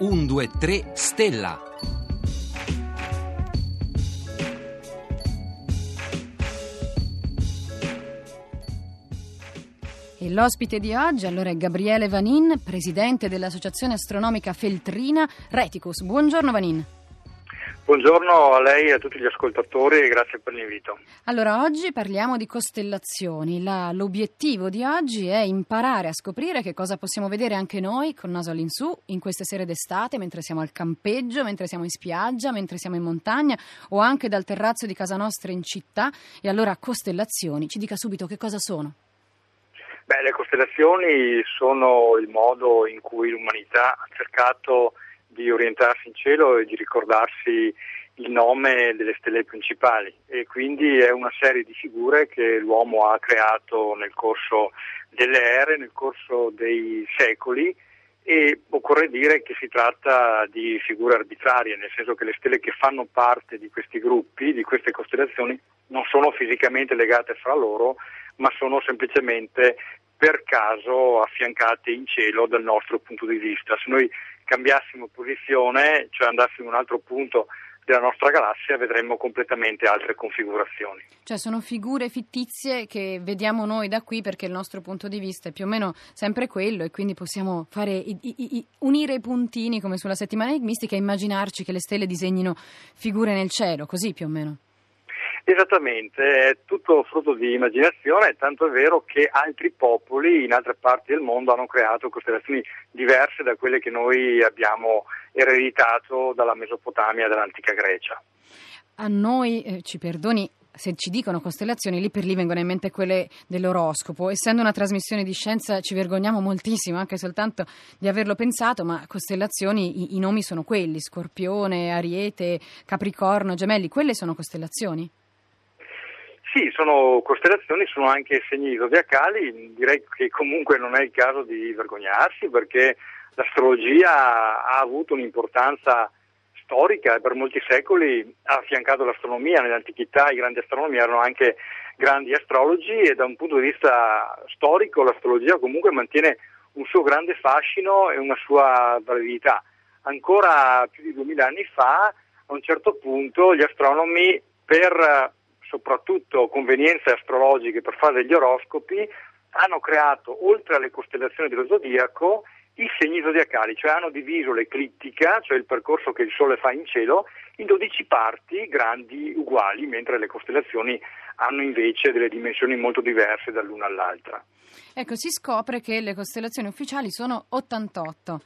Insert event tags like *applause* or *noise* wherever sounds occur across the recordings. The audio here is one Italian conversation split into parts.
1, 2, 3, Stella. E l'ospite di oggi allora è Gabriele Vanin, presidente dell'Associazione Astronomica Feltrina Reticus. Buongiorno Vanin. Buongiorno a lei e a tutti gli ascoltatori e grazie per l'invito. Allora, oggi parliamo di costellazioni. La, l'obiettivo di oggi è imparare a scoprire che cosa possiamo vedere anche noi col naso all'insù in queste sere d'estate, mentre siamo al campeggio, mentre siamo in spiaggia, mentre siamo in montagna o anche dal terrazzo di casa nostra in città. E allora, costellazioni, ci dica subito che cosa sono. Beh, le costellazioni sono il modo in cui l'umanità ha cercato di orientarsi in cielo e di ricordarsi il nome delle stelle principali e quindi è una serie di figure che l'uomo ha creato nel corso delle ere, nel corso dei secoli e occorre dire che si tratta di figure arbitrarie, nel senso che le stelle che fanno parte di questi gruppi, di queste costellazioni, non sono fisicamente legate fra loro, ma sono semplicemente per caso affiancate in cielo dal nostro punto di vista. Se noi cambiassimo posizione, cioè andassimo in un altro punto della nostra galassia, vedremmo completamente altre configurazioni. Cioè sono figure fittizie che vediamo noi da qui perché il nostro punto di vista è più o meno sempre quello e quindi possiamo fare, i, i, i, unire i puntini come sulla settimana enigmistica e immaginarci che le stelle disegnino figure nel cielo, così più o meno. Esattamente, è tutto frutto di immaginazione, tanto è vero che altri popoli in altre parti del mondo hanno creato costellazioni diverse da quelle che noi abbiamo ereditato dalla Mesopotamia dall'antica Grecia. A noi, eh, ci perdoni, se ci dicono costellazioni, lì per lì vengono in mente quelle dell'oroscopo. Essendo una trasmissione di scienza ci vergogniamo moltissimo anche soltanto di averlo pensato, ma costellazioni, i, i nomi sono quelli, Scorpione, Ariete, Capricorno, Gemelli, quelle sono costellazioni? Sì, sono costellazioni, sono anche segni zodiacali, direi che comunque non è il caso di vergognarsi perché l'astrologia ha avuto un'importanza storica e per molti secoli ha affiancato l'astronomia, nell'antichità i grandi astronomi erano anche grandi astrologi e da un punto di vista storico l'astrologia comunque mantiene un suo grande fascino e una sua validità. Ancora più di duemila anni fa, a un certo punto, gli astronomi per soprattutto convenienze astrologiche per fare degli oroscopi, hanno creato, oltre alle costellazioni dello zodiaco, i segni zodiacali, cioè hanno diviso l'eclittica, cioè il percorso che il Sole fa in cielo, in 12 parti grandi uguali, mentre le costellazioni hanno invece delle dimensioni molto diverse dall'una all'altra. Ecco, si scopre che le costellazioni ufficiali sono 88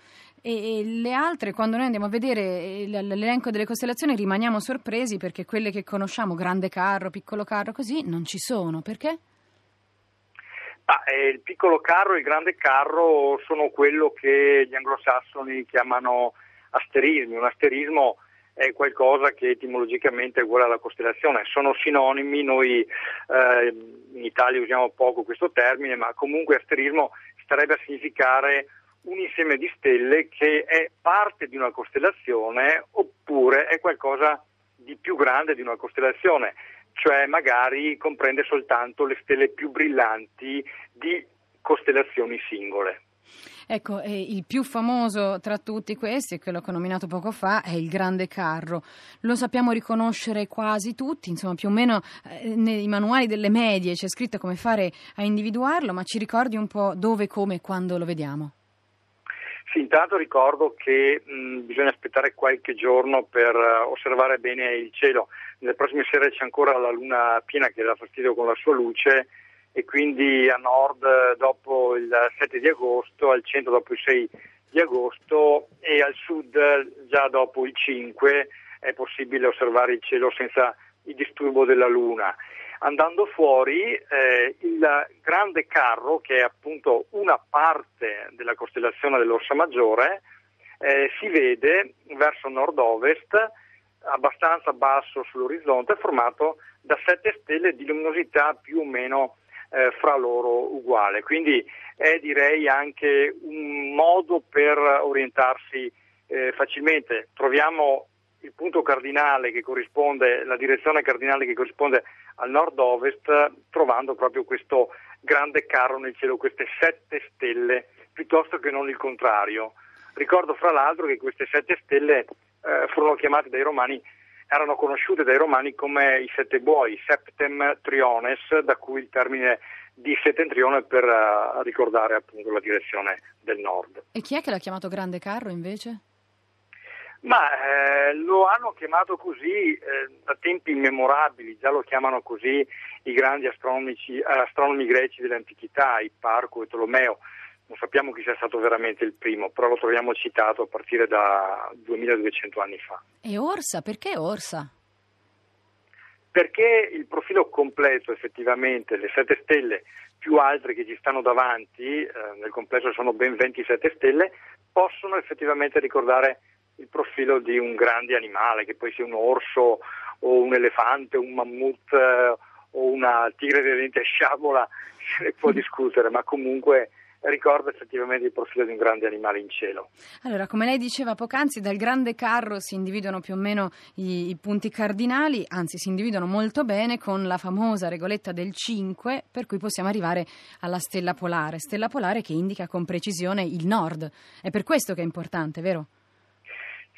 e, le altre, quando noi andiamo a vedere eh, l'elenco delle costellazioni, rimaniamo sorpresi perché quelle che conosciamo, grande carro, piccolo carro, così, non ci sono. Perché? Ah, eh, il piccolo carro e il grande carro sono quello che gli anglosassoni chiamano asterismi. Un asterismo è qualcosa che etimologicamente è uguale alla costellazione, sono sinonimi, noi eh, in Italia usiamo poco questo termine, ma comunque asterismo starebbe a significare un insieme di stelle che è parte di una costellazione oppure è qualcosa di più grande di una costellazione, cioè magari comprende soltanto le stelle più brillanti di costellazioni singole. Ecco, eh, il più famoso tra tutti questi, quello che ho nominato poco fa, è il Grande Carro. Lo sappiamo riconoscere quasi tutti, insomma, più o meno eh, nei manuali delle medie c'è scritto come fare a individuarlo, ma ci ricordi un po' dove, come e quando lo vediamo? Sì, intanto ricordo che mh, bisogna aspettare qualche giorno per uh, osservare bene il cielo. Nelle prossime sere c'è ancora la luna piena che dà fastidio con la sua luce e quindi a nord dopo il 7 di agosto, al centro dopo il 6 di agosto e al sud già dopo il 5 è possibile osservare il cielo senza il disturbo della luna andando fuori eh, il grande carro, che è appunto una parte della costellazione dell'Orsa Maggiore, eh, si vede verso nord-ovest, abbastanza basso sull'orizzonte, formato da sette stelle di luminosità più o meno eh, fra loro uguale. Quindi è direi anche un modo per orientarsi eh, facilmente. Troviamo il punto cardinale che corrisponde, la direzione cardinale che corrisponde al nord-ovest, trovando proprio questo grande carro nel cielo, queste sette stelle, piuttosto che non il contrario. Ricordo fra l'altro che queste sette stelle eh, furono chiamate dai romani, erano conosciute dai romani come i sette buoi, septem triones, da cui il termine di settentrione per uh, ricordare appunto la direzione del nord. E chi è che l'ha chiamato Grande Carro invece? Ma eh, lo hanno chiamato così eh, da tempi immemorabili, già lo chiamano così i grandi astronomi greci dell'antichità, Ipparco e Tolomeo. Non sappiamo chi sia stato veramente il primo, però lo troviamo citato a partire da 2200 anni fa. E Orsa? Perché Orsa? Perché il profilo completo effettivamente, le sette stelle più altre che ci stanno davanti, eh, nel complesso sono ben 27 stelle, possono effettivamente ricordare il profilo di un grande animale, che poi sia un orso o un elefante, un mammut eh, o una tigre di dente sciabola, *laughs* se ne può discutere, ma comunque ricorda effettivamente il profilo di un grande animale in cielo. Allora, come lei diceva poc'anzi, dal grande carro si individuano più o meno i, i, punti cardinali, anzi si individuano molto bene con la famosa regoletta del 5, per cui possiamo arrivare alla stella polare, stella polare che indica con precisione il nord. È per questo che è importante, vero?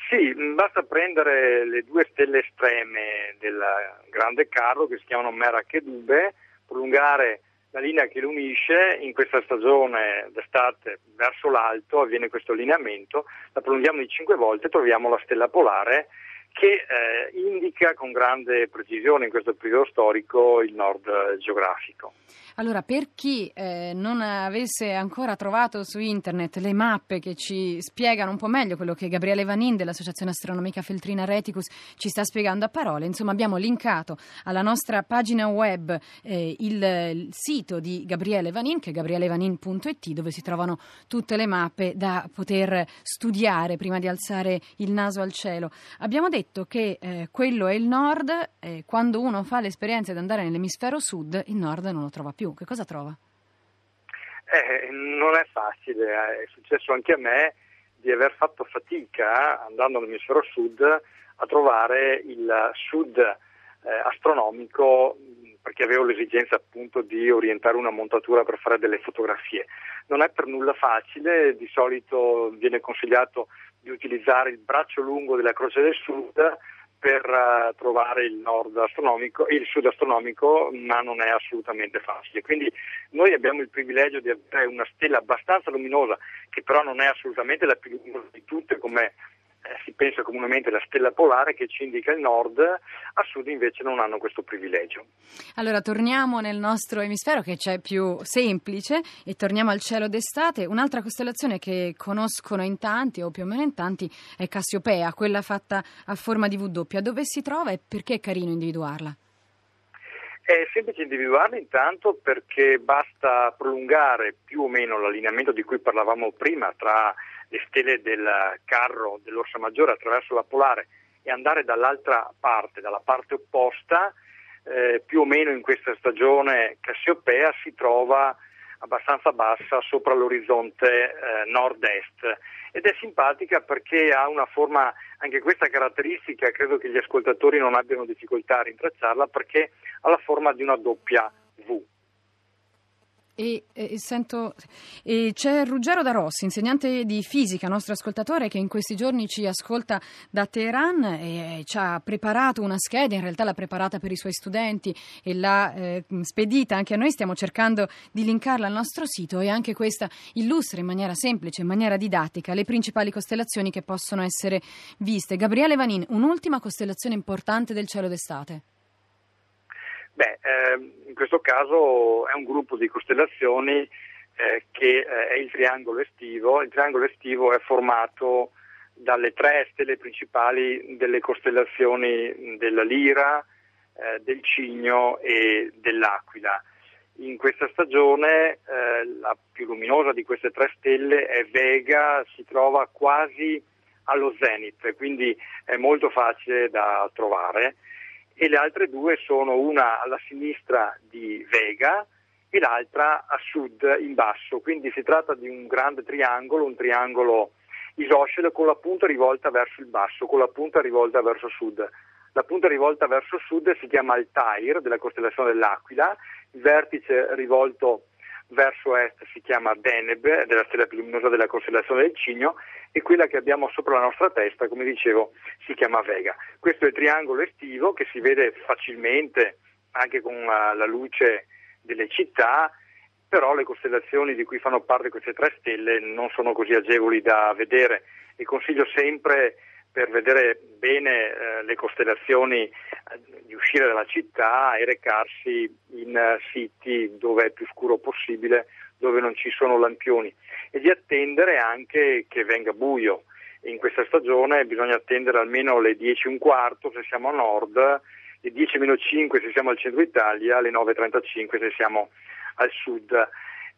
Sì, basta prendere le due stelle estreme del grande carro che si chiamano Merak e Dube, prolungare la linea che lo unisce in questa stagione d'estate verso l'alto avviene questo allineamento, la prolunghiamo di cinque volte e troviamo la stella polare che eh, indica con grande precisione in questo periodo storico il nord geografico. Allora, per chi eh, non avesse ancora trovato su internet le mappe che ci spiegano un po' meglio quello che Gabriele Vanin dell'Associazione Astronomica Feltrina Reticus ci sta spiegando a parole, insomma abbiamo linkato alla nostra pagina web eh, il, il, sito di Gabriele Vanin, che è gabrielevanin.it, dove si trovano tutte le mappe da poter studiare prima di alzare il naso al cielo. Abbiamo detto che eh, quello è il nord, quando uno fa l'esperienza di andare nell'emisfero sud, il nord non lo trova più più, che cosa trova? Eh, non è facile, eh. è successo anche a me di aver fatto fatica andando all'emisfero sud a trovare il sud eh, astronomico perché avevo l'esigenza appunto di orientare una montatura per fare delle fotografie. Non è per nulla facile, di solito viene consigliato di utilizzare il braccio lungo della Croce del Sud per uh, trovare il nord astronomico e il sud astronomico, ma non è assolutamente facile. Quindi noi abbiamo il privilegio di avere una stella abbastanza luminosa, che però non è assolutamente la più luminosa di tutte, come eh, si pensa comunemente la stella polare che ci indica il nord, a sud invece non hanno questo privilegio. Allora torniamo nel nostro emisfero che c'è più semplice e torniamo al cielo d'estate. Un'altra costellazione che conoscono in tanti o più o meno in tanti è Cassiopea, quella fatta a forma di W. Dove si trova e perché è carino individuarla? È semplice individuarla intanto perché basta prolungare più o meno l'allineamento di cui parlavamo prima tra le stelle del carro dell'Orsa Maggiore attraverso la polare e andare dall'altra parte, dalla parte opposta, eh, più o meno in questa stagione Cassiopea si trova abbastanza bassa sopra l'orizzonte eh, nord-est ed è simpatica perché ha una forma, anche questa caratteristica, credo che gli ascoltatori non abbiano difficoltà a rintracciarla perché ha la forma di una doppia V. E, e, sento, e c'è Ruggero da Rossi, insegnante di fisica, nostro ascoltatore, che in questi giorni ci ascolta da Teheran e ci ha preparato una scheda, in realtà l'ha preparata per i suoi studenti e l'ha eh, spedita anche a noi. Stiamo cercando di linkarla al nostro sito e anche questa illustra in maniera semplice, in maniera didattica, le principali costellazioni che possono essere viste. Gabriele Vanin, un'ultima costellazione importante del cielo d'estate. Beh, eh, in questo caso è un gruppo di costellazioni eh, che eh, è il triangolo estivo. Il triangolo estivo è formato dalle tre stelle principali delle costellazioni della Lira, eh, del Cigno e dell'Aquila. In questa stagione eh, la più luminosa di queste tre stelle è Vega, si trova quasi allo zenith, quindi è molto facile da trovare e le altre due sono una alla sinistra di Vega e l'altra a sud in basso, quindi si tratta di un grande triangolo, un triangolo isoscelo con la punta rivolta verso il basso, con la punta rivolta verso sud. La punta rivolta verso sud si chiama Altair della costellazione dell'Aquila, il vertice rivolto verso est si chiama Deneb, ed è la stella più luminosa della costellazione del Cigno, e quella che abbiamo sopra la nostra testa, come dicevo, si chiama Vega. Questo è il triangolo estivo che si vede facilmente anche con la luce delle città, però le costellazioni di cui fanno parte queste tre stelle non sono così agevoli da vedere e consiglio sempre per vedere bene eh, le costellazioni eh, di uscire dalla città e recarsi in uh, siti dove è più scuro possibile, dove non ci sono lampioni e di attendere anche che venga buio. In questa stagione bisogna attendere almeno le 10 e un quarto se siamo a nord, le 10 meno 5 se siamo al centro Italia, le 9.35 se siamo al sud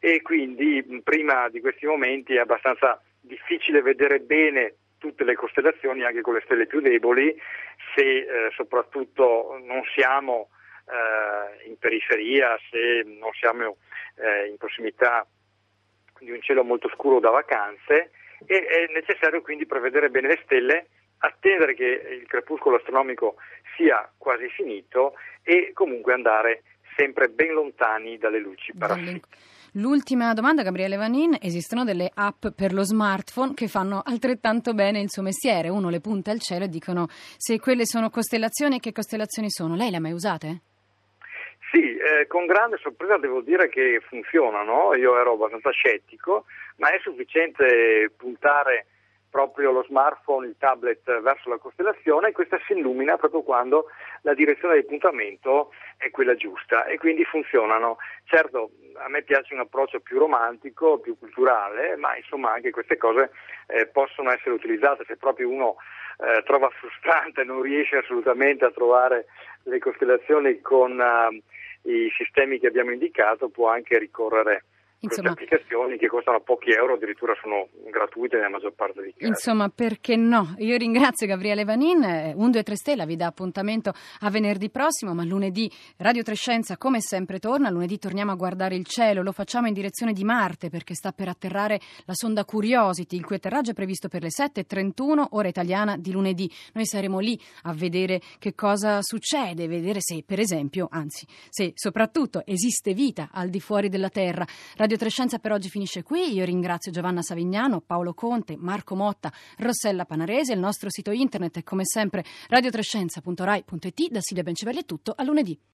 e quindi prima di questi momenti è abbastanza difficile vedere bene tutte le costellazioni, anche con le stelle più deboli, se eh, soprattutto non siamo eh, in periferia, se non siamo eh, in prossimità di un cielo molto scuro da vacanze e è necessario quindi prevedere bene le stelle, attendere che il crepuscolo astronomico sia quasi finito e comunque andare sempre ben lontani dalle luci parassite. L'ultima domanda, Gabriele Vanin, esistono delle app per lo smartphone che fanno altrettanto bene il suo mestiere, uno le punta al cielo e dicono se quelle sono costellazioni, che costellazioni sono? Lei le ha mai usate? Sì, eh, con grande sorpresa devo dire che funzionano, io ero abbastanza scettico, ma è sufficiente puntare proprio lo smartphone, il tablet verso la costellazione e questa si illumina proprio quando la direzione di puntamento è quella giusta e quindi funzionano. Certo, a me piace un approccio più romantico, più culturale, ma insomma anche queste cose eh, possono essere utilizzate se proprio uno eh, trova frustrante, non riesce assolutamente a trovare le costellazioni con uh, i sistemi che abbiamo indicato, può anche ricorrere Insomma, queste applicazioni che costano pochi euro, addirittura sono gratuite nella maggior parte dei casi. Insomma, perché no? Io ringrazio Gabriele Vanin, 1, 2, 3 Stella vi dà appuntamento a venerdì prossimo, ma lunedì Radio Trescenza come sempre torna, lunedì torniamo a guardare il cielo, lo facciamo in direzione di Marte perché sta per atterrare la sonda Curiosity, il cui atterraggio è previsto per le 7.31 ora italiana di lunedì. Noi saremo lì a vedere che cosa succede, vedere se per esempio, anzi se soprattutto esiste vita al di fuori della Terra. Radio Trescenza per oggi finisce qui. Io ringrazio Giovanna Savignano, Paolo Conte, Marco Motta, Rossella Panarese. Il nostro sito internet è come sempre radiotrescenza.rai.it. Da Silvia Bencivelli è tutto. A lunedì.